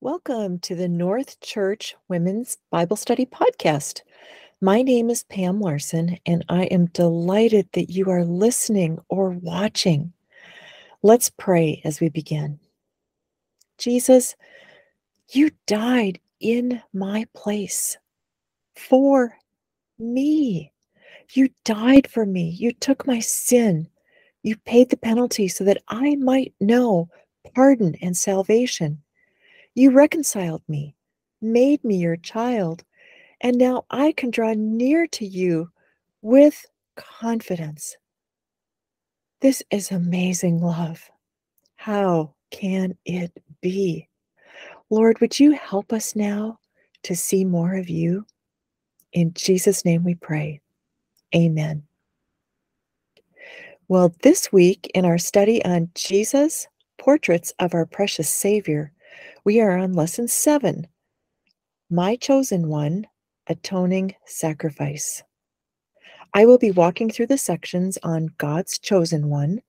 Welcome to the North Church Women's Bible Study Podcast. My name is Pam Larson, and I am delighted that you are listening or watching. Let's pray as we begin. Jesus, you died in my place for me. You died for me. You took my sin. You paid the penalty so that I might know pardon and salvation. You reconciled me, made me your child, and now I can draw near to you with confidence. This is amazing love. How can it be? Lord, would you help us now to see more of you? In Jesus' name we pray. Amen. Well, this week in our study on Jesus, portraits of our precious Savior, we are on lesson seven My Chosen One Atoning Sacrifice. I will be walking through the sections on God's Chosen One,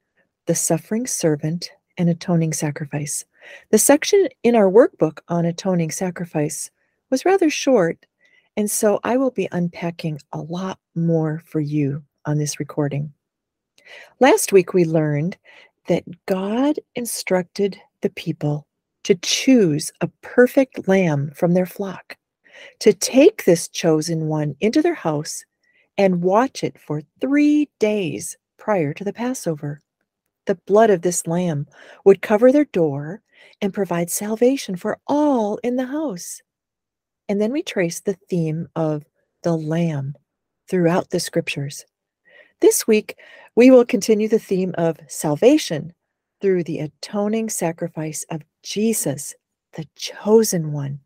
the Suffering Servant, and Atoning Sacrifice. The section in our workbook on atoning sacrifice was rather short, and so I will be unpacking a lot more for you on this recording. Last week we learned that God instructed the people to choose a perfect lamb from their flock, to take this chosen one into their house and watch it for three days prior to the Passover. The blood of this lamb would cover their door and provide salvation for all in the house. And then we trace the theme of the lamb throughout the scriptures. This week, we will continue the theme of salvation through the atoning sacrifice of Jesus, the chosen one,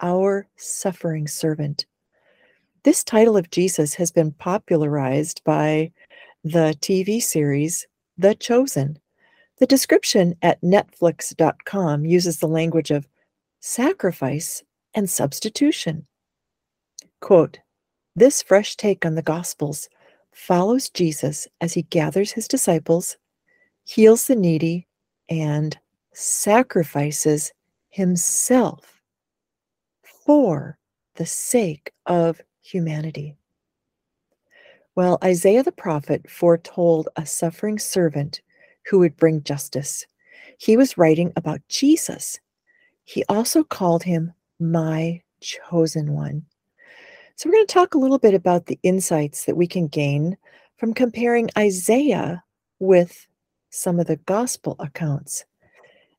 our suffering servant. This title of Jesus has been popularized by the TV series The Chosen. The description at Netflix.com uses the language of sacrifice and substitution. Quote This fresh take on the Gospels follows Jesus as he gathers his disciples heals the needy, and sacrifices himself for the sake of humanity. Well, Isaiah the prophet foretold a suffering servant who would bring justice. He was writing about Jesus. He also called him my chosen one. So, we're going to talk a little bit about the insights that we can gain from comparing Isaiah with some of the gospel accounts.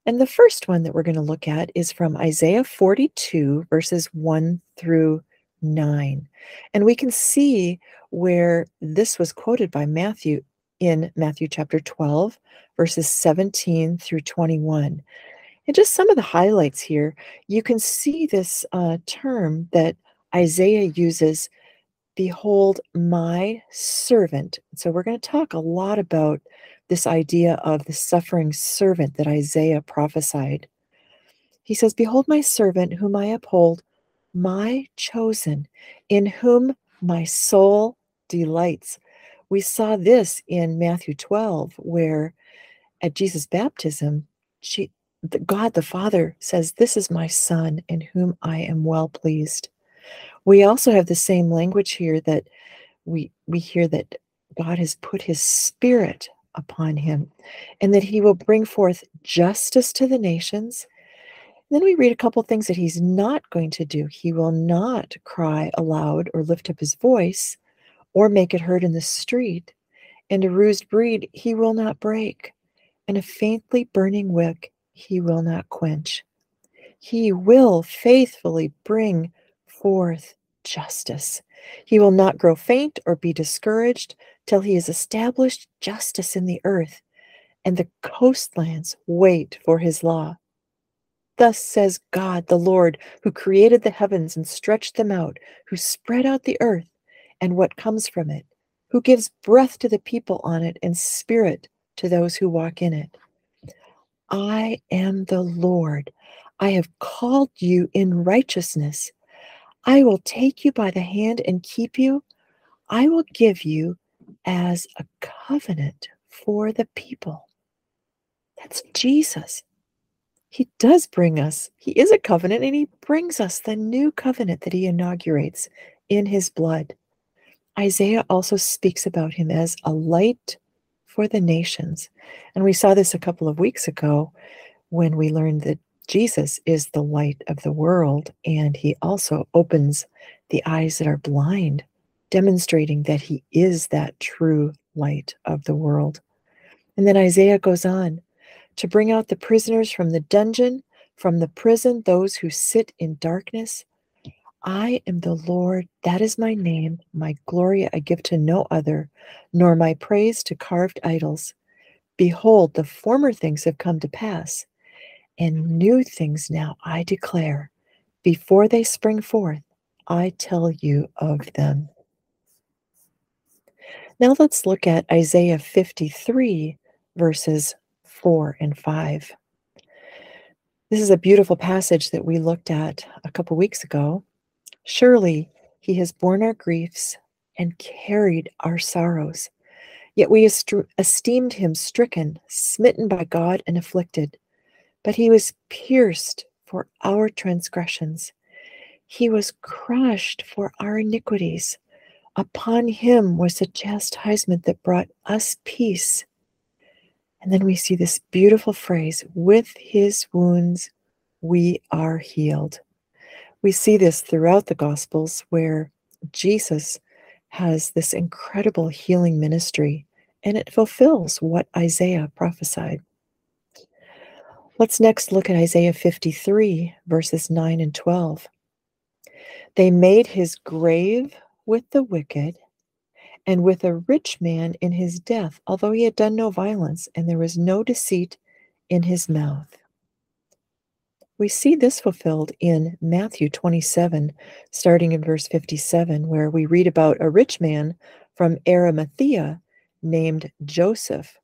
And the first one that we're going to look at is from Isaiah 42, verses 1 through 9. And we can see where this was quoted by Matthew in Matthew chapter 12, verses 17 through 21. And just some of the highlights here, you can see this uh, term that Isaiah uses Behold, my servant. So, we're going to talk a lot about this idea of the suffering servant that Isaiah prophesied. He says, Behold, my servant, whom I uphold, my chosen, in whom my soul delights. We saw this in Matthew 12, where at Jesus' baptism, she, God the Father says, This is my Son, in whom I am well pleased. We also have the same language here that we we hear that God has put his spirit upon him and that he will bring forth justice to the nations. Then we read a couple things that he's not going to do. He will not cry aloud or lift up his voice or make it heard in the street. And a bruised reed he will not break, and a faintly burning wick he will not quench. He will faithfully bring forth justice. He will not grow faint or be discouraged till he has established justice in the earth, and the coastlands wait for his law. Thus says God the Lord, who created the heavens and stretched them out, who spread out the earth and what comes from it, who gives breath to the people on it and spirit to those who walk in it. I am the Lord. I have called you in righteousness. I will take you by the hand and keep you. I will give you as a covenant for the people. That's Jesus. He does bring us, He is a covenant, and He brings us the new covenant that He inaugurates in His blood. Isaiah also speaks about Him as a light for the nations. And we saw this a couple of weeks ago when we learned that Jesus is the light of the world, and He also opens the eyes that are blind, demonstrating that He is that true light of the world. And then Isaiah goes on to bring out the prisoners from the dungeon, from the prison, those who sit in darkness. I am the Lord, that is my name. My glory I give to no other, nor my praise to carved idols. Behold, the former things have come to pass, and new things now I declare. Before they spring forth, I tell you of them. Now let's look at Isaiah 53, verses 4 and 5. This is a beautiful passage that we looked at a couple weeks ago. Surely he has borne our griefs and carried our sorrows. Yet we esteemed him stricken, smitten by God, and afflicted. But he was pierced for our transgressions, he was crushed for our iniquities. Upon him was the chastisement that brought us peace and then we see this beautiful phrase with his wounds, we are healed. We see this throughout the Gospels where Jesus has this incredible healing ministry and it fulfills what Isaiah prophesied. Let's next look at Isaiah 53, verses 9 and 12. They made his grave with the wicked and with a rich man in his death, although he had done no violence, and there was no deceit in his mouth. We see this fulfilled in Matthew 27, starting in verse 57, where we read about a rich man from Arimathea named Joseph,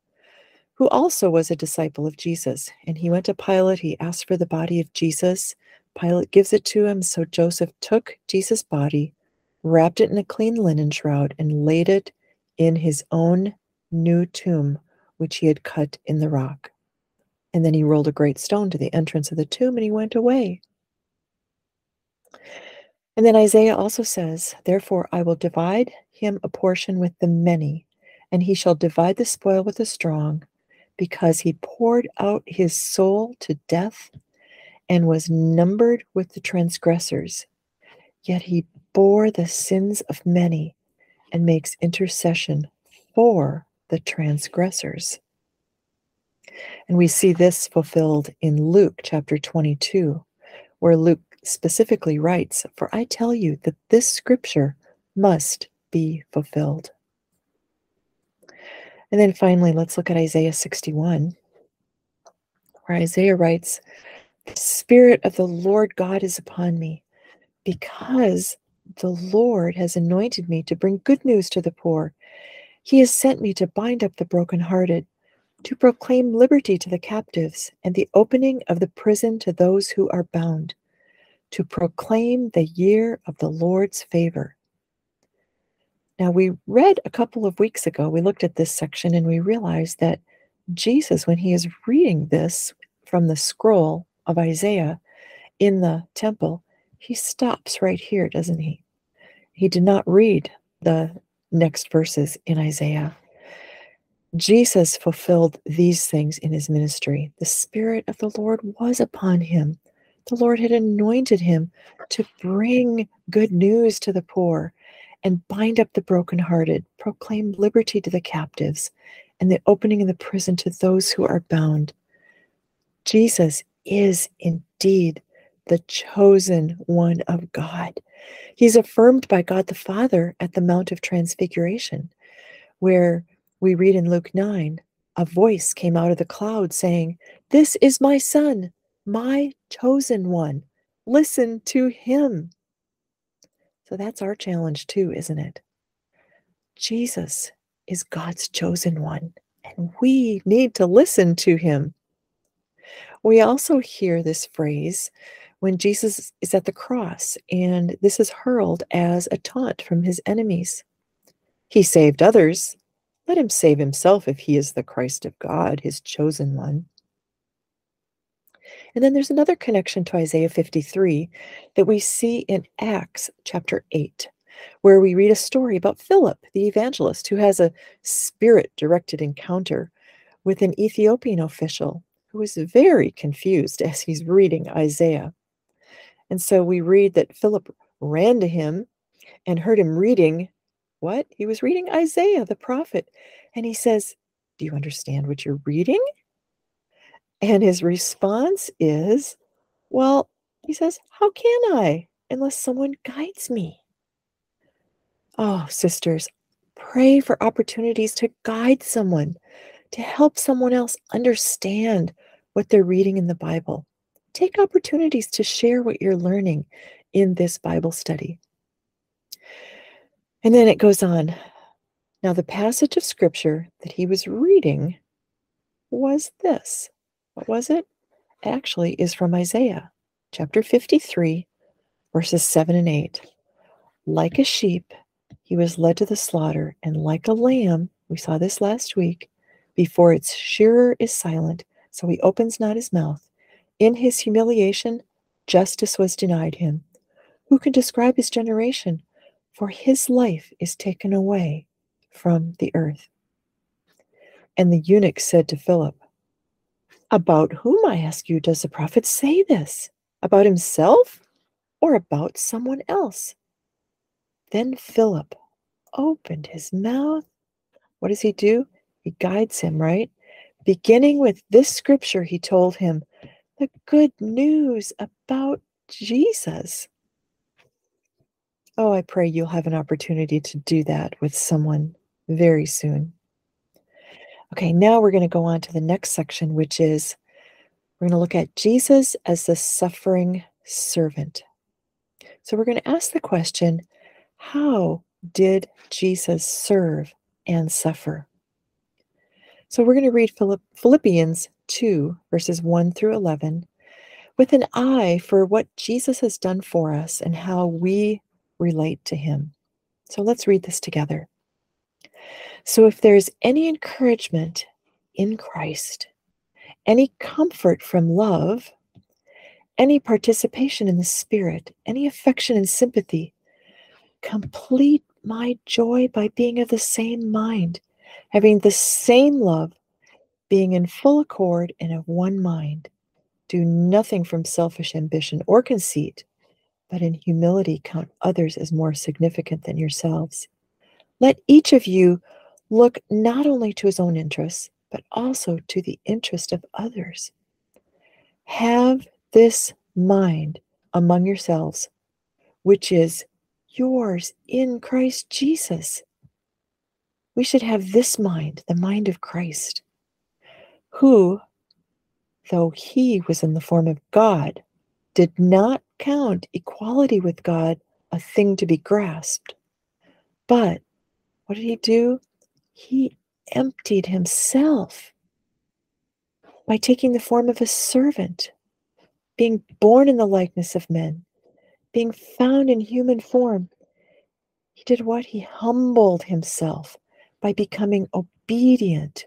who also was a disciple of Jesus. And he went to Pilate, he asked for the body of Jesus. Pilate gives it to him, so Joseph took Jesus' body wrapped it in a clean linen shroud, and laid it in his own new tomb, which he had cut in the rock. And then he rolled a great stone to the entrance of the tomb and he went away. And then Isaiah also says, Therefore I will divide him a portion with the many, and he shall divide the spoil with the strong, because he poured out his soul to death and was numbered with the transgressors. Yet he bore the sins of many and makes intercession for the transgressors. And we see this fulfilled in Luke chapter 22, where Luke specifically writes, For I tell you that this scripture must be fulfilled. And then finally, let's look at Isaiah 61, where Isaiah writes, The Spirit of the Lord God is upon me, because the Lord has anointed me to bring good news to the poor. He has sent me to bind up the brokenhearted, to proclaim liberty to the captives, and the opening of the prison to those who are bound, to proclaim the year of the Lord's favor. Now, we read a couple of weeks ago, we looked at this section and we realized that Jesus, when he is reading this from the scroll of Isaiah in the temple, he stops right here, doesn't he? He did not read the next verses in Isaiah. Jesus fulfilled these things in his ministry. The Spirit of the Lord was upon him. The Lord had anointed him to bring good news to the poor and bind up the brokenhearted, proclaim liberty to the captives, and the opening of the prison to those who are bound. Jesus is indeed the chosen one of God. He's affirmed by God the Father at the Mount of Transfiguration, where we read in Luke 9 a voice came out of the cloud saying, This is my Son, my chosen one. Listen to him. So that's our challenge too, isn't it? Jesus is God's chosen one, and we need to listen to him. We also hear this phrase when Jesus is at the cross, and this is hurled as a taunt from his enemies. He saved others. Let him save himself if he is the Christ of God, his chosen one. And then there's another connection to Isaiah 53 that we see in Acts chapter 8, where we read a story about Philip, the evangelist, who has a spirit directed encounter with an Ethiopian official who is very confused as he's reading Isaiah. And so we read that Philip ran to him and heard him reading what? He was reading Isaiah the prophet. And he says, Do you understand what you're reading? And his response is, Well, he says, How can I unless someone guides me? Oh, sisters, pray for opportunities to guide someone, to help someone else understand what they're reading in the Bible. Take opportunities to share what you're learning in this Bible study. And then it goes on. Now, the passage of scripture that he was reading was this. What was it? Actually, is from Isaiah chapter 53, verses 7 and 8. Like a sheep, he was led to the slaughter, and like a lamb, we saw this last week, before its shearer is silent, so he opens not his mouth. In his humiliation, justice was denied him. Who can describe his generation? For his life is taken away from the earth. And the eunuch said to Philip, About whom, I ask you, does the prophet say this? About himself or about someone else? Then Philip opened his mouth. What does he do? He guides him, right? Beginning with this scripture, he told him the good news about Jesus. Oh, I pray you'll have an opportunity to do that with someone very soon. Okay, now we're going to go on to the next section, which is we're going to look at Jesus as the suffering servant. So we're going to ask the question how did Jesus serve and suffer? So we're going to read Philippians 2, verses 1 through 11, with an eye for what Jesus has done for us and how we relate to him. So let's read this together. So if there's any encouragement in Christ, any comfort from love, any participation in the Spirit, any affection and sympathy, complete my joy by being of the same mind having the same love, being in full accord and of one mind. Do nothing from selfish ambition or conceit, but in humility count others as more significant than yourselves. Let each of you look not only to his own interests, but also to the interest of others. Have this mind among yourselves, which is yours in Christ Jesus we should have this mind, the mind of Christ, who, though he was in the form of God, did not count equality with God a thing to be grasped. But what did he do? He emptied himself by taking the form of a servant, being born in the likeness of men, being found in human form. He did what? He humbled himself by becoming obedient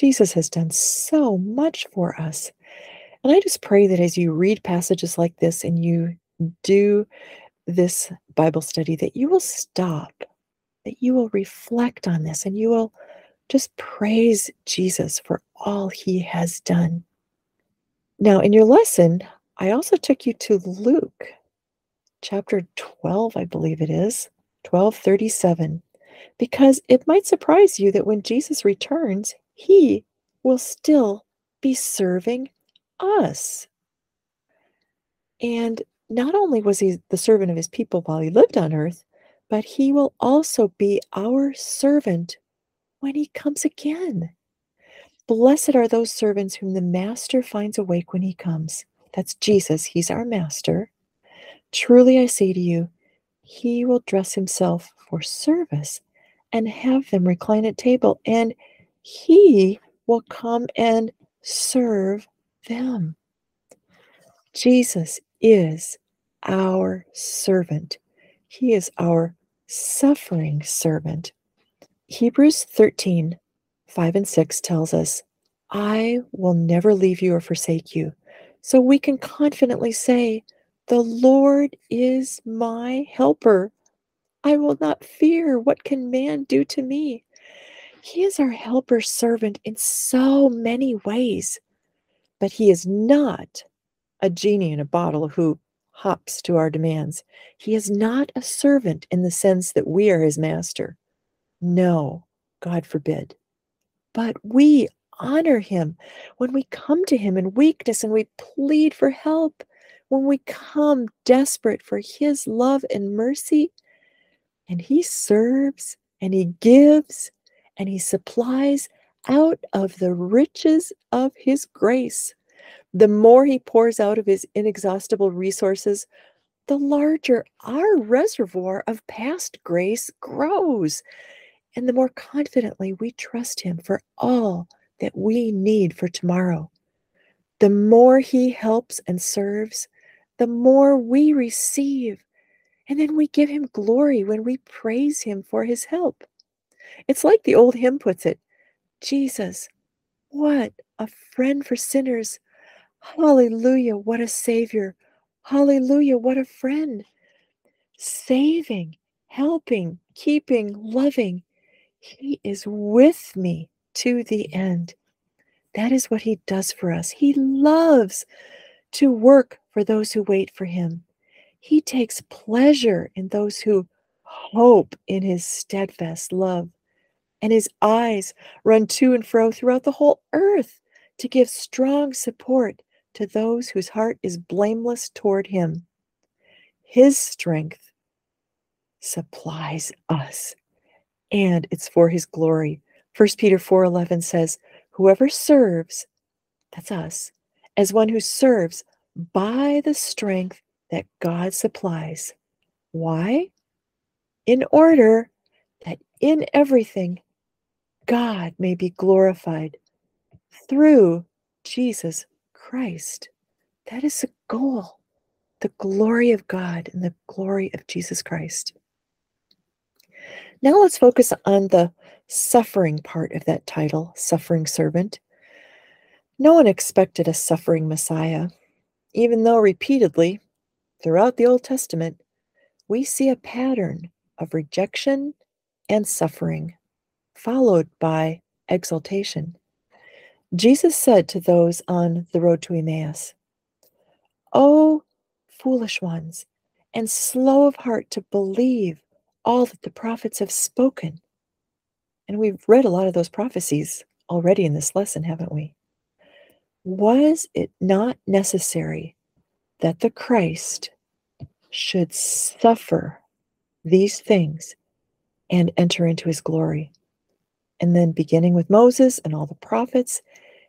Jesus has done so much for us. And I just pray that as you read passages like this and you do this Bible study, that you will stop, that you will reflect on this, and you will just praise Jesus for all he has done. Now, in your lesson, I also took you to Luke chapter 12, I believe it is, 1237, because it might surprise you that when Jesus returns, he will still be serving us. And not only was he the servant of his people while he lived on earth, but he will also be our servant when he comes again. Blessed are those servants whom the master finds awake when he comes. that's Jesus, he's our master, truly I say to you, he will dress himself for service and have them recline at table, and he will come and serve them. Jesus is our servant. He is our suffering servant. Hebrews 13, 5 and 6 tells us, I will never leave you or forsake you. So we can confidently say, The Lord is my helper. I will not fear. What can man do to me? He is our helper servant in so many ways, but he is not a genie in a bottle who hops to our demands. He is not a servant in the sense that we are his master. No, God forbid. But we honor him when we come to him in weakness and we plead for help, when we come desperate for his love and mercy, and he serves and he gives and he supplies out of the riches of his grace. The more he pours out of his inexhaustible resources, the larger our reservoir of past grace grows, and the more confidently we trust him for all that we need for tomorrow. The more He helps and serves, the more we receive. And then we give Him glory when we praise Him for His help. It's like the old hymn puts it Jesus, what a friend for sinners. Hallelujah, what a Savior. Hallelujah, what a friend. Saving, helping, keeping, loving. He is with me to the end. That is what he does for us. He loves to work for those who wait for him. He takes pleasure in those who hope in his steadfast love. And his eyes run to and fro throughout the whole earth to give strong support to those whose heart is blameless toward him. His strength supplies us, and it's for his glory. 1 Peter 4:11 says, "Whoever serves, that's us, as one who serves by the strength that God supplies." Why? In order that in everything God may be glorified through Jesus Christ. That is the goal the glory of God and the glory of Jesus Christ. Now let's focus on the suffering part of that title, suffering servant. No one expected a suffering Messiah, even though repeatedly throughout the Old Testament we see a pattern of rejection and suffering, followed by exaltation. Jesus said to those on the road to Emmaus, O foolish ones, and slow of heart to believe all that the prophets have spoken. And we've read a lot of those prophecies already in this lesson, haven't we? Was it not necessary that the Christ should suffer these things and enter into his glory? And then, beginning with Moses and all the prophets,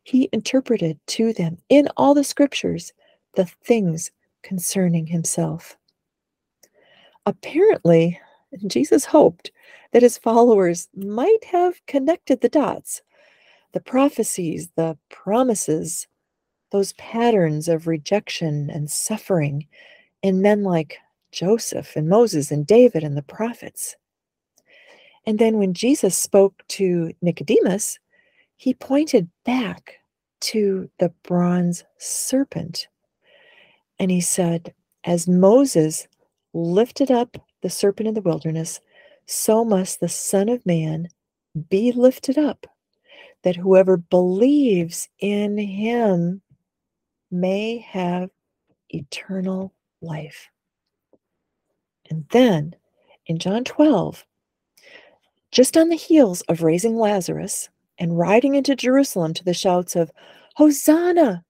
he interpreted to them in all the scriptures the things concerning himself. Apparently, Jesus hoped that his followers might have connected the dots, the prophecies, the promises, those patterns of rejection and suffering in men like Joseph and Moses and David and the prophets. And then when Jesus spoke to Nicodemus, he pointed back to the bronze serpent. And he said, As Moses lifted up the serpent in the wilderness, so must the Son of Man be lifted up, that whoever believes in him may have eternal life. And then in John 12, just on the heels of raising Lazarus and riding into Jerusalem to the shouts of Hosanna,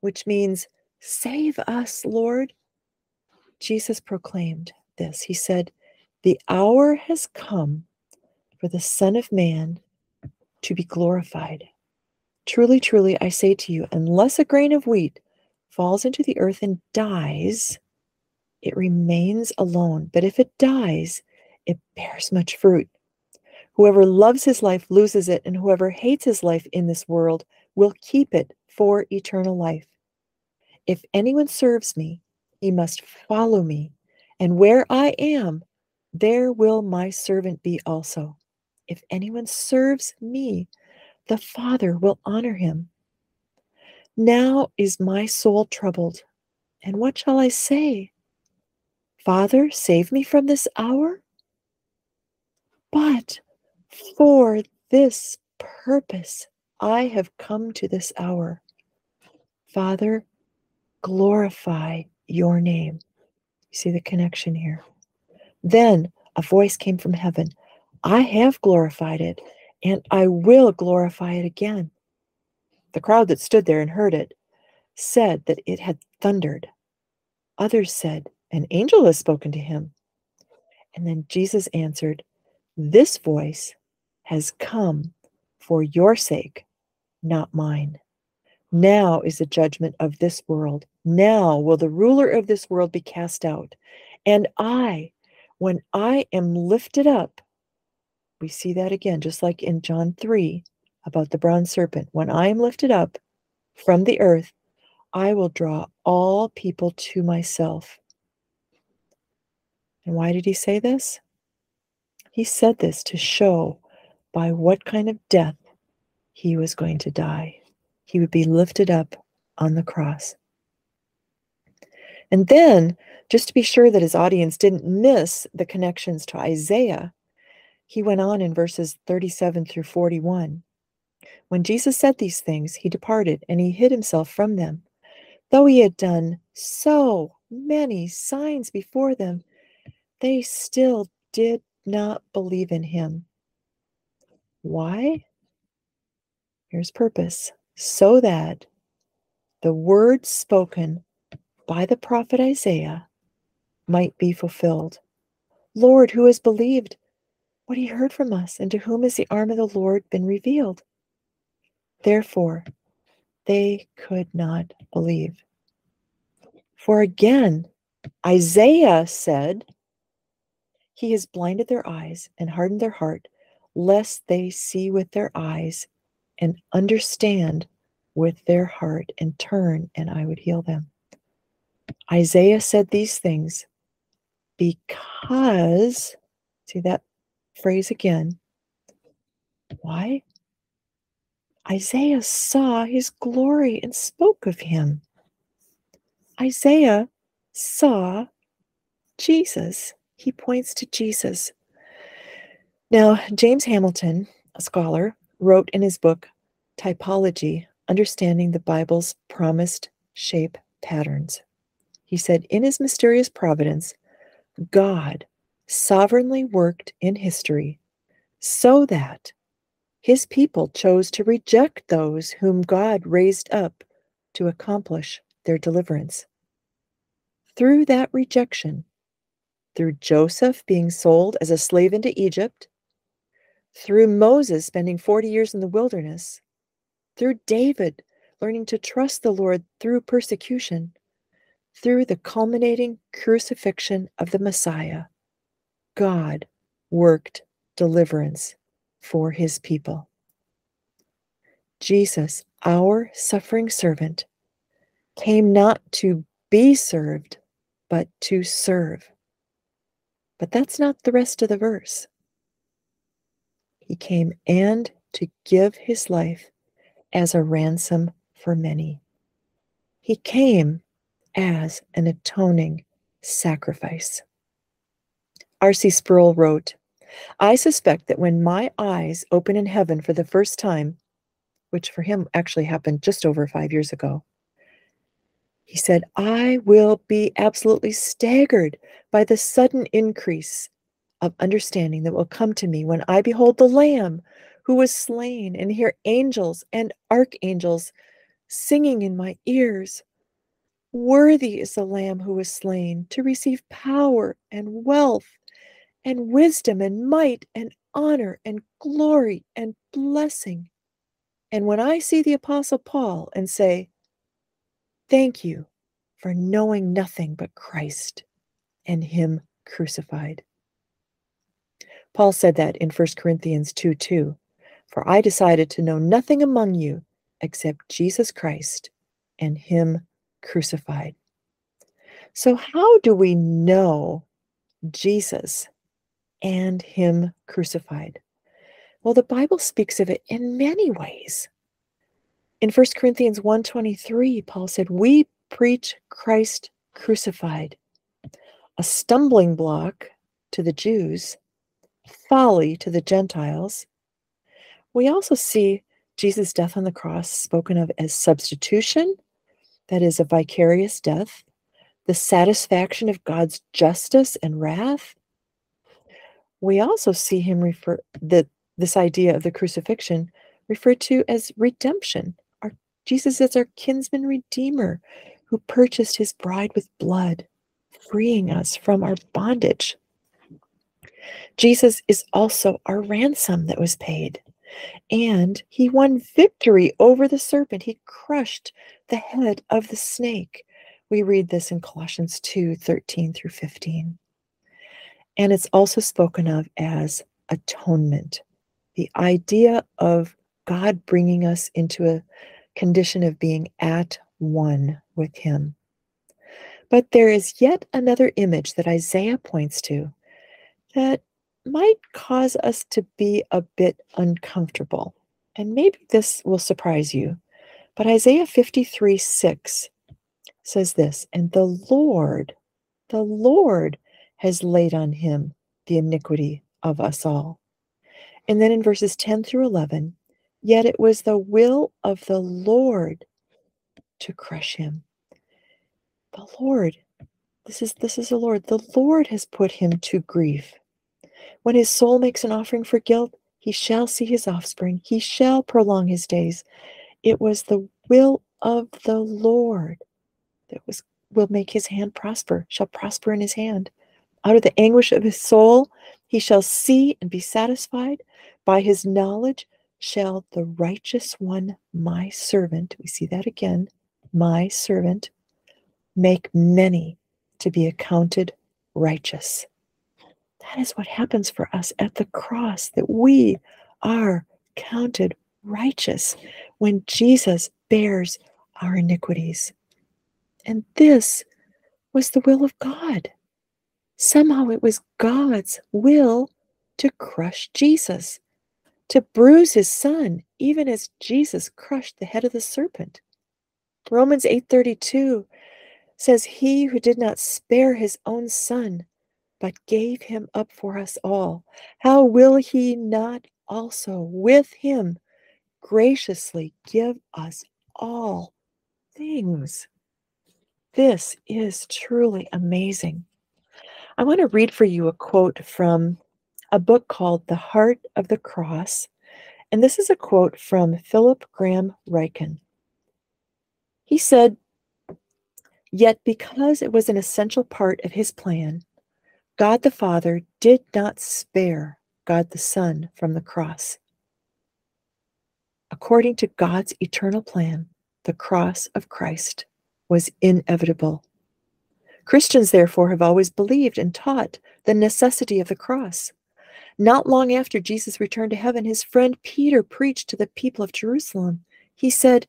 which means, Save us, Lord, Jesus proclaimed this. He said, The hour has come for the Son of Man to be glorified. Truly, truly, I say to you, unless a grain of wheat falls into the earth and dies, it remains alone. But if it dies, it bears much fruit. Whoever loves his life loses it, and whoever hates his life in this world will keep it for eternal life. If anyone serves me, he must follow me, and where I am, there will my servant be also. If anyone serves me, the Father will honor him. Now is my soul troubled, and what shall I say? Father, save me from this hour? But for this purpose I have come to this hour. Father, glorify your name. You see the connection here. Then a voice came from heaven I have glorified it, and I will glorify it again. The crowd that stood there and heard it said that it had thundered. Others said, An angel has spoken to him. And then Jesus answered, This voice has come for your sake, not mine. Now is the judgment of this world. Now will the ruler of this world be cast out. And I, when I am lifted up, we see that again, just like in John 3 about the bronze serpent. When I am lifted up from the earth, I will draw all people to myself. And why did he say this? He said this to show by what kind of death he was going to die. He would be lifted up on the cross. And then, just to be sure that his audience didn't miss the connections to Isaiah, he went on in verses 37 through 41. When Jesus said these things, he departed and he hid himself from them. Though he had done so many signs before them, they still did not believe in him. Why? Here's purpose so that the words spoken by the prophet Isaiah might be fulfilled. Lord, who has believed what he heard from us, and to whom has the arm of the Lord been revealed? Therefore, they could not believe. For again, Isaiah said, He has blinded their eyes and hardened their heart, lest they see with their eyes and understand with their heart and turn, and I would heal them. Isaiah said these things because, see that phrase again. Why? Isaiah saw his glory and spoke of him. Isaiah saw Jesus. He points to Jesus. Now, James Hamilton, a scholar, wrote in his book, Typology Understanding the Bible's Promised Shape Patterns. He said, In his mysterious providence, God sovereignly worked in history so that his people chose to reject those whom God raised up to accomplish their deliverance. Through that rejection, through Joseph being sold as a slave into Egypt, through Moses spending 40 years in the wilderness, through David learning to trust the Lord through persecution, through the culminating crucifixion of the Messiah, God worked deliverance for his people. Jesus, our suffering servant, came not to be served, but to serve. But that's not the rest of the verse. He came and to give his life as a ransom for many. He came as an atoning sacrifice. R.C. Sproul wrote, I suspect that when my eyes open in heaven for the first time, which for him actually happened just over five years ago, he said, I will be absolutely staggered by the sudden increase of understanding that will come to me when I behold the Lamb who was slain and hear angels and archangels singing in my ears. Worthy is the Lamb who was slain to receive power and wealth and wisdom and might and honor and glory and blessing. And when I see the Apostle Paul and say, thank you for knowing nothing but Christ and Him crucified. Paul said that in 1 Corinthians 2 2. For I decided to know nothing among you except Jesus Christ and Him crucified. So, how do we know Jesus and Him crucified? Well, the Bible speaks of it in many ways. In 1 Corinthians 1:23, Paul said, "We preach Christ crucified, a stumbling block to the Jews, folly to the Gentiles." We also see Jesus' death on the cross spoken of as substitution, that is a vicarious death, the satisfaction of God's justice and wrath. We also see him refer that this idea of the crucifixion referred to as redemption. Our Jesus is our kinsman redeemer who purchased his bride with blood, freeing us from our bondage. Jesus is also our ransom that was paid. And he won victory over the serpent. He crushed the head of the snake. We read this in Colossians 2 13 through 15. And it's also spoken of as atonement the idea of God bringing us into a condition of being at one with Him. But there is yet another image that Isaiah points to that might cause us to be a bit uncomfortable. And maybe this will surprise you. But Isaiah 53 6 says this And the Lord, the Lord has laid on him the iniquity of us all. And then in verses 10 through 11, yet it was the will of the Lord to crush him. The Lord, this is this is the Lord. The Lord has put him to grief. When his soul makes an offering for guilt, he shall see his offspring. He shall prolong his days. It was the will of the Lord that was will make his hand prosper, shall prosper in his hand. Out of the anguish of his soul, he shall see and be satisfied. By his knowledge shall the righteous one, my servant, we see that again, my servant, make many to be accounted righteous. That is what happens for us at the cross, that we are counted righteous when Jesus bears our iniquities. And this was the will of God. Somehow it was God's will to crush Jesus, to bruise his son, even as Jesus crushed the head of the serpent. Romans 8:32 says he who did not spare his own son but gave him up for us all how will he not also with him graciously give us all things this is truly amazing I want to read for you a quote from a book called The Heart of the Cross. And this is a quote from Philip Graham Ryken. He said, Yet because it was an essential part of his plan, God the Father did not spare God the Son from the cross. According to God's eternal plan, the cross of Christ was inevitable. Christians, therefore, have always believed and taught the necessity of the cross. Not long after Jesus returned to heaven, his friend Peter preached to the people of Jerusalem. He said,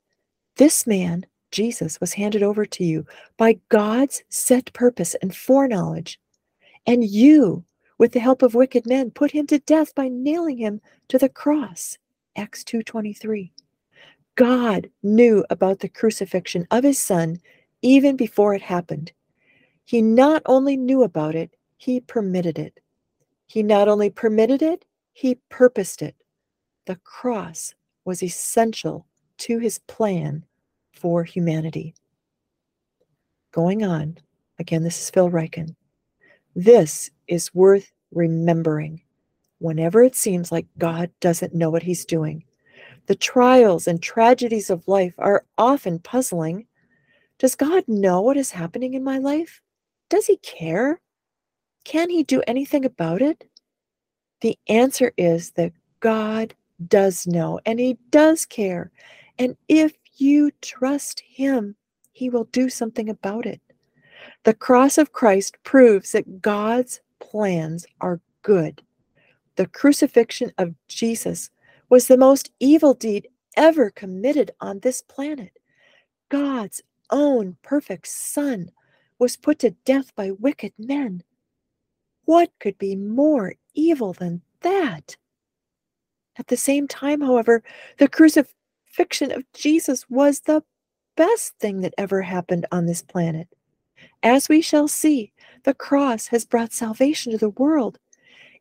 This man, Jesus, was handed over to you by God's set purpose and foreknowledge. And you, with the help of wicked men, put him to death by nailing him to the cross. Acts 2:23. God knew about the crucifixion of his son even before it happened. He not only knew about it, he permitted it. He not only permitted it, he purposed it. The cross was essential to his plan for humanity. Going on, again, this is Phil Ryken. This is worth remembering whenever it seems like God doesn't know what he's doing. The trials and tragedies of life are often puzzling. Does God know what is happening in my life? Does he care? Can he do anything about it? The answer is that God does know and he does care. And if you trust him, he will do something about it. The cross of Christ proves that God's plans are good. The crucifixion of Jesus was the most evil deed ever committed on this planet. God's own perfect Son was put to death by wicked men. What could be more evil than that? At the same time, however, the crucifixion of Jesus was the best thing that ever happened on this planet. As we shall see, the cross has brought salvation to the world.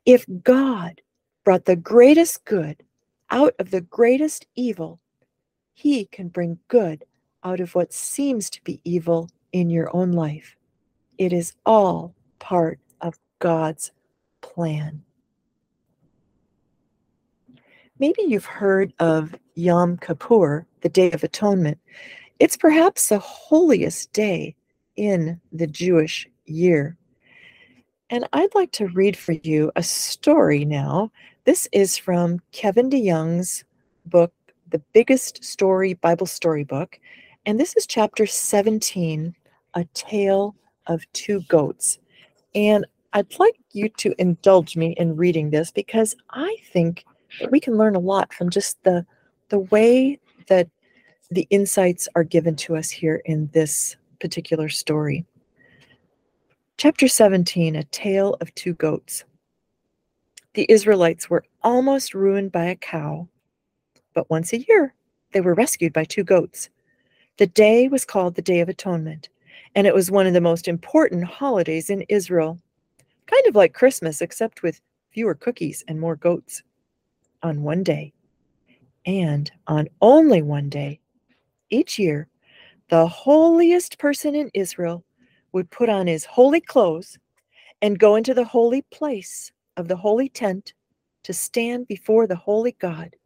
If God brought the greatest good out of the greatest evil, he can bring good out of what seems to be evil in your own life. It is all part of God's plan. Maybe you've heard of Yom Kippur, the Day of Atonement. It's perhaps the holiest day in the Jewish year. And I'd like to read for you a story now. This is from Kevin DeYoung's book, The Biggest Story Bible Storybook. And this is chapter 17, A Tale of Two Goats. And I'd like you to indulge me in reading this because I think that we can learn a lot from just the the way that the insights are given to us here in this particular story. Chapter 17 A Tale of Two Goats. The Israelites were almost ruined by a cow, but once a year they were rescued by two goats. The day was called the Day of Atonement, and it was one of the most important holidays in Israel, kind of like Christmas, except with fewer cookies and more goats. On one day, and on only one day, each year, the holiest person in Israel would put on his holy clothes and go into the holy place of the holy tent to stand before the holy God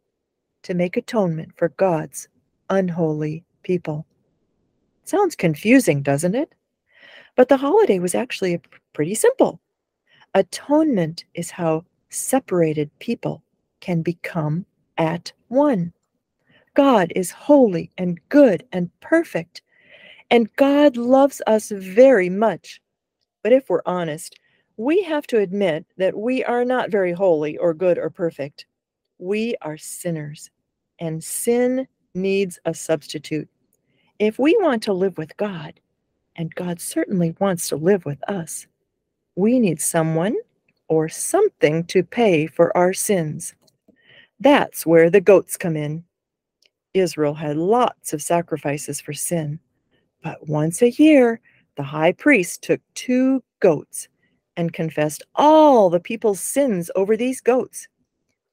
to make atonement for God's unholy people. Sounds confusing, doesn't it? But the holiday was actually pretty simple. Atonement is how separated people can become at one. God is holy and good and perfect, and God loves us very much. But if we're honest, we have to admit that we are not very holy or good or perfect. We are sinners, and sin needs a substitute. If we want to live with God, and God certainly wants to live with us, we need someone or something to pay for our sins. That's where the goats come in. Israel had lots of sacrifices for sin, but once a year, the high priest took two goats and confessed all the people's sins over these goats.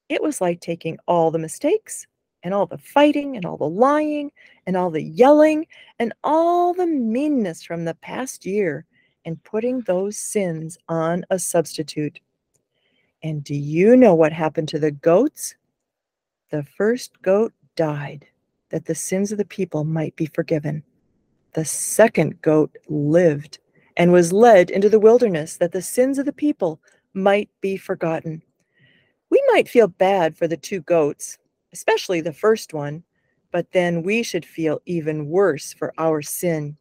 It was like taking all the mistakes and all the fighting and all the lying and all the yelling and all the meanness from the past year and putting those sins on a substitute. And do you know what happened to the goats? The first goat died that the sins of the people might be forgiven. The second goat lived and was led into the wilderness that the sins of the people might be forgotten. We might feel bad for the two goats, especially the first one, but then we should feel even worse for our sin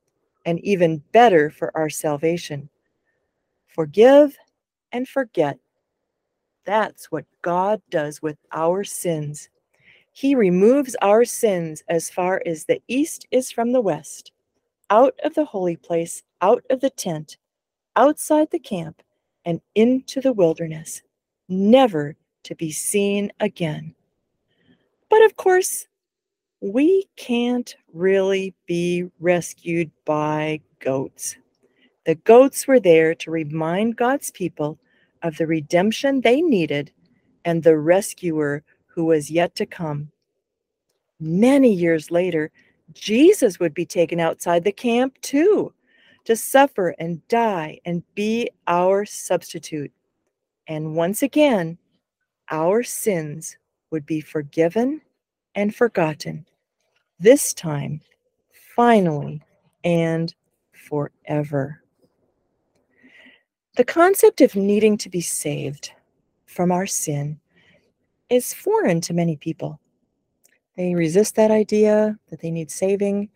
and even better for our salvation. Forgive and forget. That's what God does with our sins. He removes our sins as far as the east is from the west, out of the holy place, out of the tent, outside the camp, and into the wilderness, never to be seen again. But of course, we can't really be rescued by goats. The goats were there to remind God's people of the redemption they needed and the rescuer who was yet to come. Many years later, Jesus would be taken outside the camp too to suffer and die and be our substitute. And once again, our sins would be forgiven and forgotten, this time, finally, and forever. The concept of needing to be saved from our sin is foreign to many people. They resist that idea that they need saving.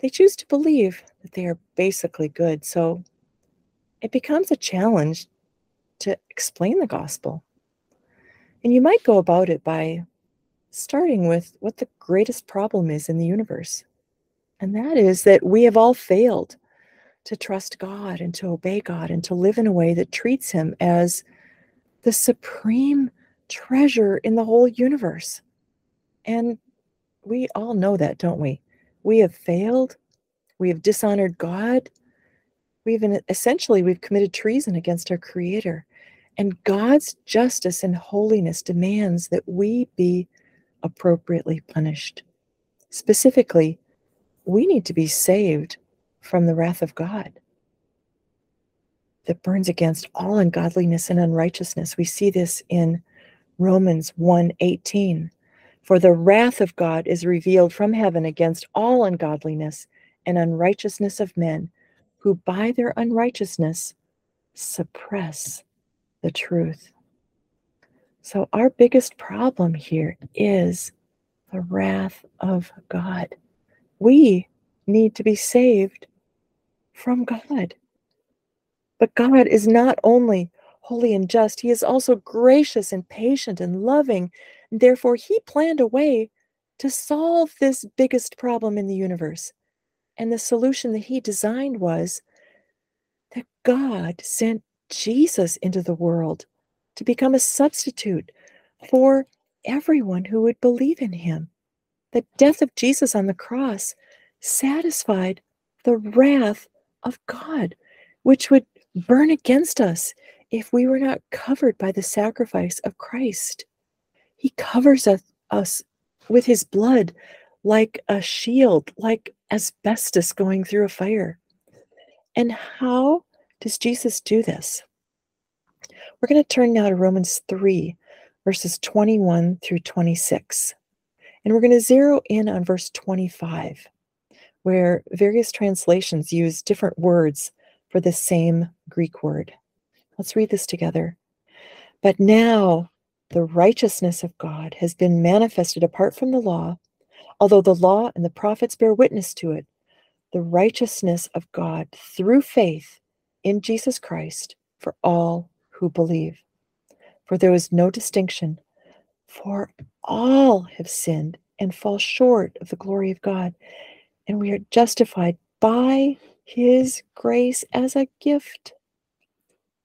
they choose to believe that they are basically good. So it becomes a challenge to explain the gospel. And you might go about it by starting with what the greatest problem is in the universe. And that is that we have all failed to trust God and to obey God and to live in a way that treats Him as the supreme treasure in the whole universe. And we all know that, don't we? We have failed. We have dishonored God. We've essentially we've committed treason against our creator. And God's justice and holiness demands that we be appropriately punished. Specifically, we need to be saved from the wrath of God that burns against all ungodliness and unrighteousness. We see this in Romans 1:18. For the wrath of God is revealed from heaven against all ungodliness and unrighteousness of men who by their unrighteousness suppress the truth. So, our biggest problem here is the wrath of God. We need to be saved from God. But God is not only holy and just, He is also gracious and patient and loving. Therefore, He planned a way to solve this biggest problem in the universe. And the solution that He designed was that God sent Jesus into the world to become a substitute for everyone who would believe in him. The death of Jesus on the cross satisfied the wrath of God, which would burn against us if we were not covered by the sacrifice of Christ. He covers us, us with his blood like a shield, like asbestos going through a fire. And how does Jesus do this? We're going to turn now to Romans 3, verses 21 through 26. And we're going to zero in on verse 25, where various translations use different words for the same Greek word. Let's read this together. But now the righteousness of God has been manifested apart from the law, although the law and the prophets bear witness to it, the righteousness of God through faith in Jesus Christ for all who believe. For there is no distinction, for all have sinned and fall short of the glory of God, and we are justified by his grace as a gift.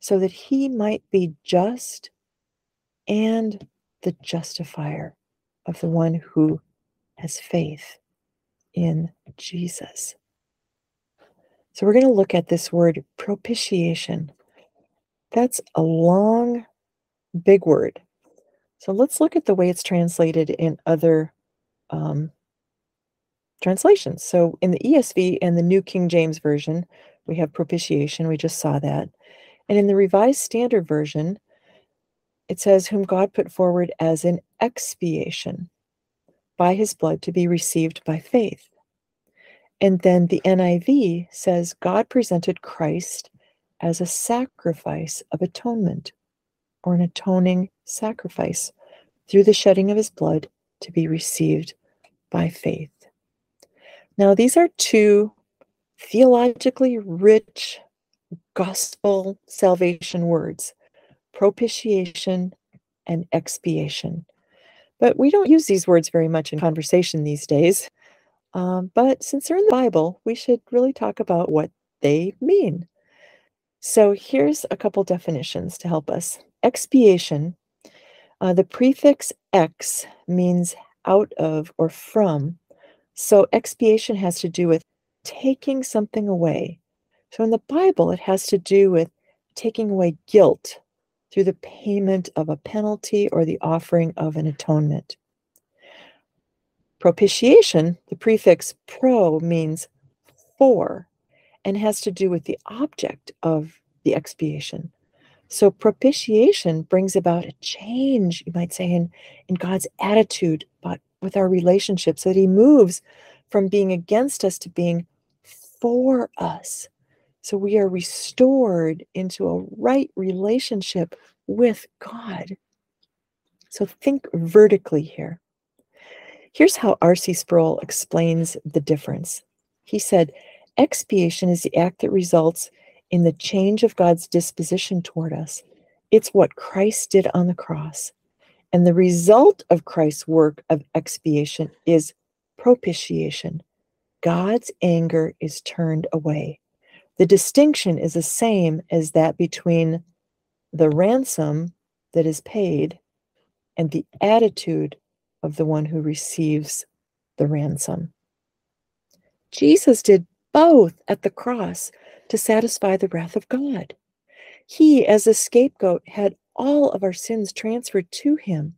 so that he might be just and the justifier of the one who has faith in Jesus. So we're going to look at this word propitiation. That's a long, big word. So let's look at the way it's translated in other um, translations. So in the ESV and the New King James Version, we have propitiation. We just saw that. And in the Revised Standard Version, it says, Whom God put forward as an expiation by his blood to be received by faith. And then the NIV says, God presented Christ as a sacrifice of atonement or an atoning sacrifice through the shedding of his blood to be received by faith. Now, these are two theologically rich gospel salvation words propitiation and expiation. But we don't use these words very much in conversation these days. Um, but since they're in the Bible, we should really talk about what they mean. So here's a couple definitions to help us. Expiation, uh, the prefix ex means out of or from. So expiation has to do with taking something away. So in the Bible, it has to do with taking away guilt through the payment of a penalty or the offering of an atonement. Propitiation, the prefix pro means for and has to do with the object of the expiation. So propitiation brings about a change, you might say, in, in God's attitude but with our relationship, so that He moves from being against us to being for us. So we are restored into a right relationship with God. So think vertically here. Here's how R.C. Sproul explains the difference. He said, Expiation is the act that results in the change of God's disposition toward us. It's what Christ did on the cross. And the result of Christ's work of expiation is propitiation. God's anger is turned away. The distinction is the same as that between the ransom that is paid and the attitude of the one who receives the ransom. Jesus did both at the cross to satisfy the wrath of God. He, as a scapegoat, had all of our sins transferred to him.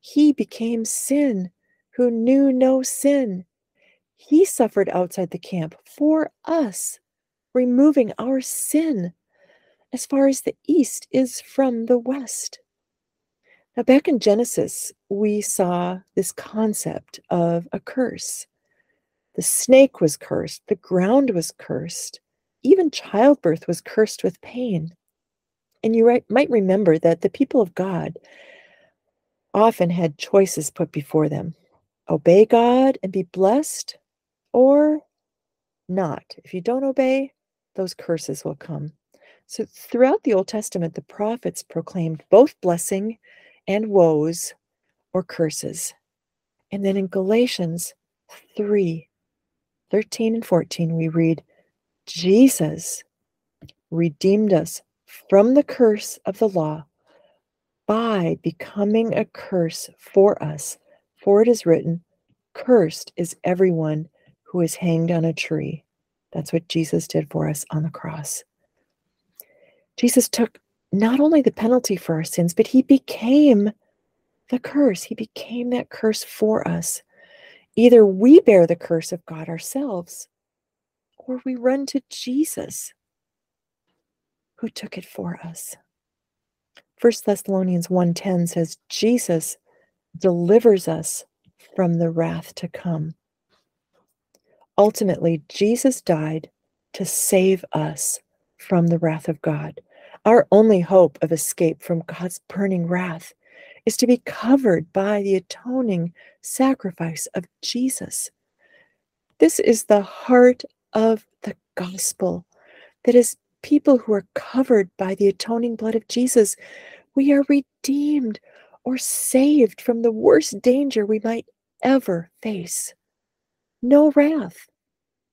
He became sin who knew no sin. He suffered outside the camp for us, removing our sin as far as the east is from the west. Now, back in Genesis, we saw this concept of a curse. The snake was cursed, the ground was cursed, even childbirth was cursed with pain. And you right, might remember that the people of God often had choices put before them obey God and be blessed, or not. If you don't obey, those curses will come. So, throughout the Old Testament, the prophets proclaimed both blessing and woes or curses. And then in Galatians 3 13 and 14, we read, Jesus redeemed us from the curse of the law by becoming a curse for us. For it is written, Cursed is everyone who is hanged on a tree. That's what Jesus did for us on the cross. Jesus took not only the penalty for our sins, but he became the curse. He became that curse for us. Either we bear the curse of God ourselves, or we run to Jesus who took it for us. 1 Thessalonians 1:10 says Jesus delivers us from the wrath to come. Ultimately, Jesus died to save us from the wrath of God. Our only hope of escape from God's burning wrath is to be covered by the atoning sacrifice of Jesus. This is the heart of the gospel that as people who are covered by the atoning blood of Jesus, we are redeemed or saved from the worst danger we might ever face. No wrath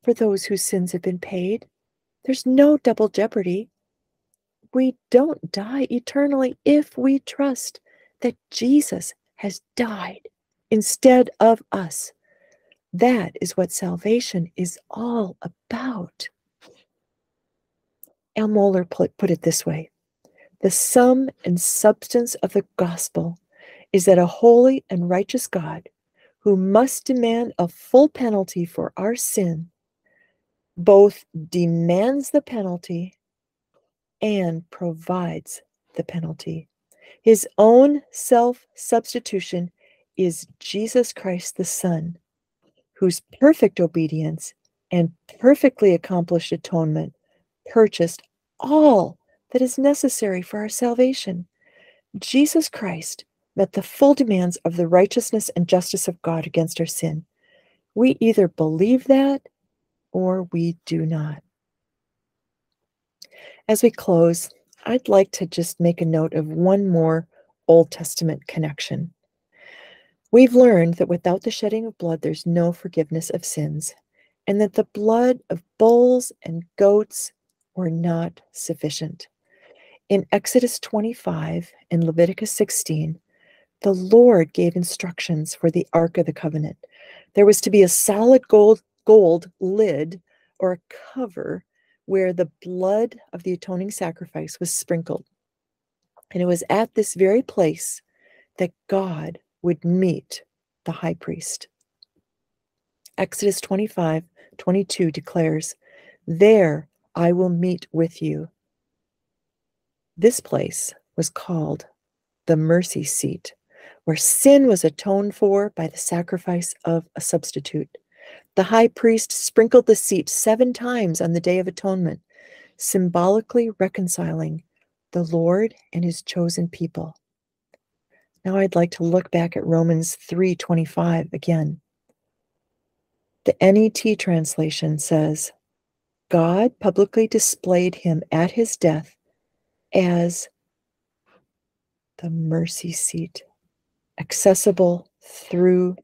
for those whose sins have been paid. There's no double jeopardy. We don't die eternally if we trust that Jesus has died instead of us. That is what salvation is all about. Al Mohler put, put it this way The sum and substance of the gospel is that a holy and righteous God who must demand a full penalty for our sin both demands the penalty and provides the penalty. His own self substitution is Jesus Christ the Son, whose perfect obedience and perfectly accomplished atonement purchased all that is necessary for our salvation. Jesus Christ met the full demands of the righteousness and justice of God against our sin. We either believe that or we do not. As we close, I'd like to just make a note of one more Old Testament connection. We've learned that without the shedding of blood, there's no forgiveness of sins, and that the blood of bulls and goats were not sufficient. In Exodus 25 and Leviticus 16, the Lord gave instructions for the Ark of the Covenant. There was to be a solid gold, gold lid or a cover where the blood of the atoning sacrifice was sprinkled. And it was at this very place that God would meet the high priest. Exodus 25 22 declares, There I will meet with you. This place was called the mercy seat, where sin was atoned for by the sacrifice of a substitute. The high priest sprinkled the seat seven times on the Day of Atonement, symbolically reconciling the Lord and his chosen people. Now I'd like to look back at Romans 3:25 again. The NET translation says, God publicly displayed him at his death as the mercy seat, accessible through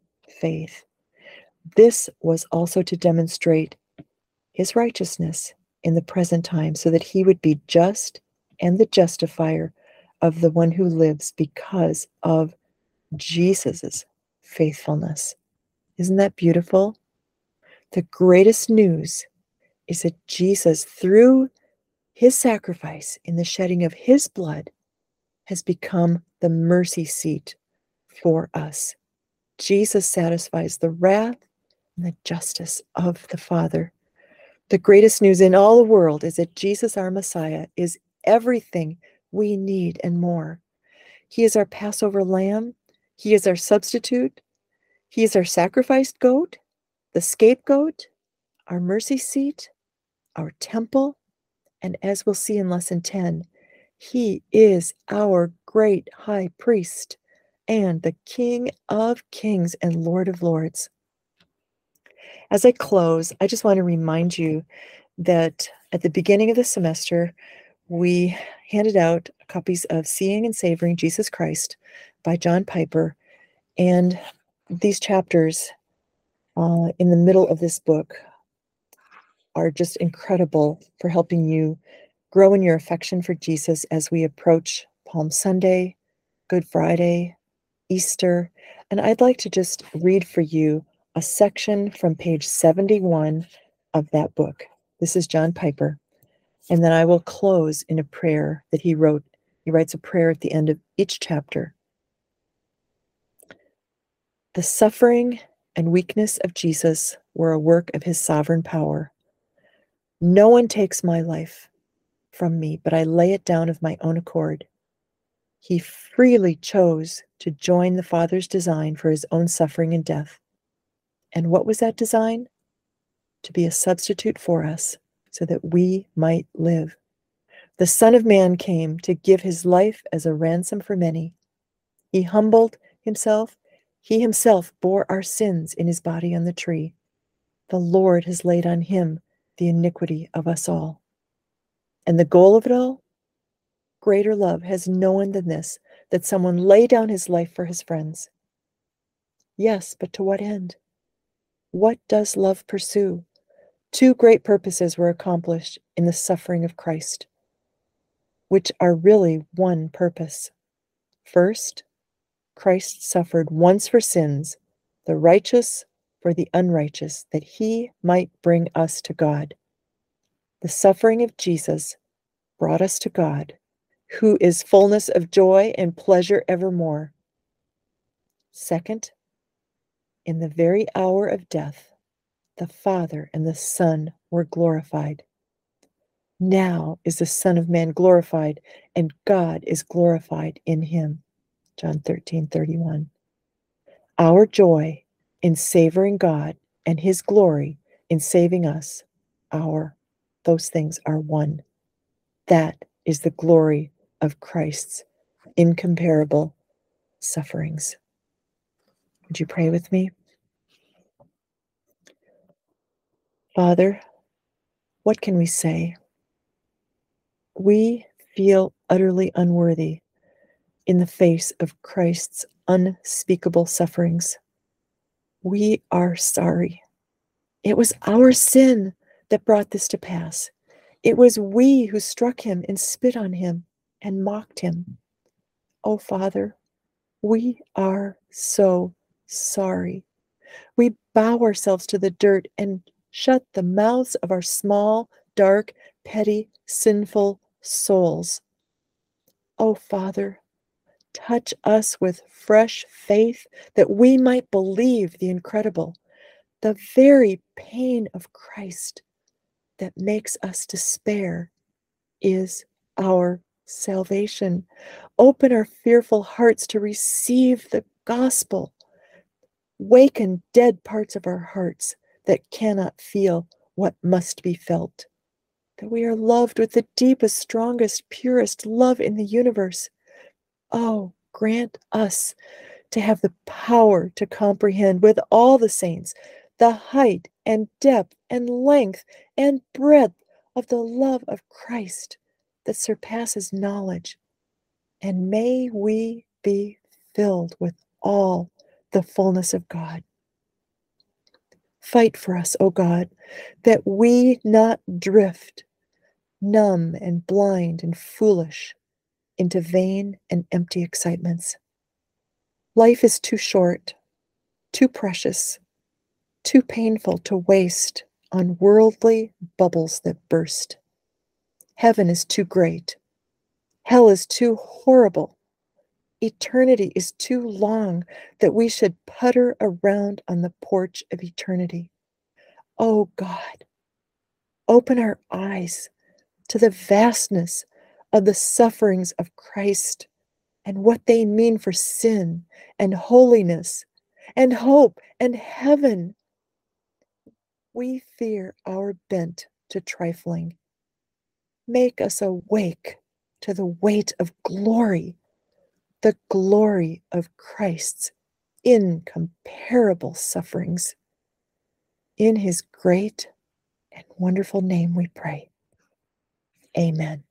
faith. This was also to demonstrate his righteousness in the present time so that he would be just and the justifier of the one who lives because of Jesus's faithfulness. Isn't that beautiful? The greatest news is that Jesus, through his sacrifice in the shedding of his blood, has become the mercy seat for us. Jesus satisfies the wrath and the justice of the Father. The greatest news in all the world is that Jesus, our Messiah, is everything we need and more. He is our Passover lamb, He is our substitute, He is our sacrificed goat, the scapegoat, our mercy seat, our temple, and as we'll see in lesson 10, He is our great high priest and the King of kings and Lord of lords. As I close, I just want to remind you that at the beginning of the semester, we handed out copies of Seeing and Savoring Jesus Christ by John Piper. And these chapters uh, in the middle of this book are just incredible for helping you grow in your affection for Jesus as we approach Palm Sunday, Good Friday, Easter. And I'd like to just read for you a section from page 71 of that book. This is John Piper. And then I will close in a prayer that he wrote. He writes a prayer at the end of each chapter. The suffering and weakness of Jesus were a work of his sovereign power. No one takes my life from me, but I lay it down of my own accord. He freely chose to join the Father's design for his own suffering and death. And what was that design? To be a substitute for us so that we might live. The Son of Man came to give his life as a ransom for many. He humbled himself. He himself bore our sins in his body on the tree. The Lord has laid on him the iniquity of us all. And the goal of it all? Greater love has no one than this, that someone lay down his life for his friends. Yes, but to what end? What does love pursue? Two great purposes were accomplished in the suffering of Christ, which are really one purpose. First, Christ suffered once for sins, the righteous for the unrighteous, that he might bring us to God. The suffering of Jesus brought us to God, who is fullness of joy and pleasure evermore. Second, in the very hour of death, the Father and the Son were glorified. Now is the Son of Man glorified, and God is glorified in him. John 13, 31. Our joy in savoring God and his glory in saving us, our, those things are one. That is the glory of Christ's incomparable sufferings. Would you pray with me? Father, what can we say? We feel utterly unworthy in the face of Christ's unspeakable sufferings. We are sorry. It was our sin that brought this to pass. It was we who struck him and spit on him and mocked him. Oh, Father, we are so sorry. We bow ourselves to the dirt and Shut the mouths of our small, dark, petty, sinful souls. Oh, Father, touch us with fresh faith that we might believe the incredible, the very pain of Christ, that makes us despair is our salvation. Open our fearful hearts to receive the gospel. Waken dead parts of our hearts that cannot feel what must be felt. That we are loved with the deepest, strongest, purest love in the universe. Oh, grant us to have the power to comprehend with all the saints the height and depth and length and breadth of the love of Christ that surpasses knowledge. And may we be filled with all the fullness of God. Fight for us, O God, that we not drift, numb and blind and foolish, into vain and empty excitements. Life is too short, too precious, too painful to waste on worldly bubbles that burst. Heaven is too great. Hell is too horrible. Eternity is too long that we should putter around on the porch of eternity. Oh God, open our eyes to the vastness of the sufferings of Christ and what they mean for sin and holiness and hope and heaven. We fear our bent to trifling. Make us awake to the weight of glory, the glory of Christ's incomparable sufferings. In his great and wonderful name we pray. Amen.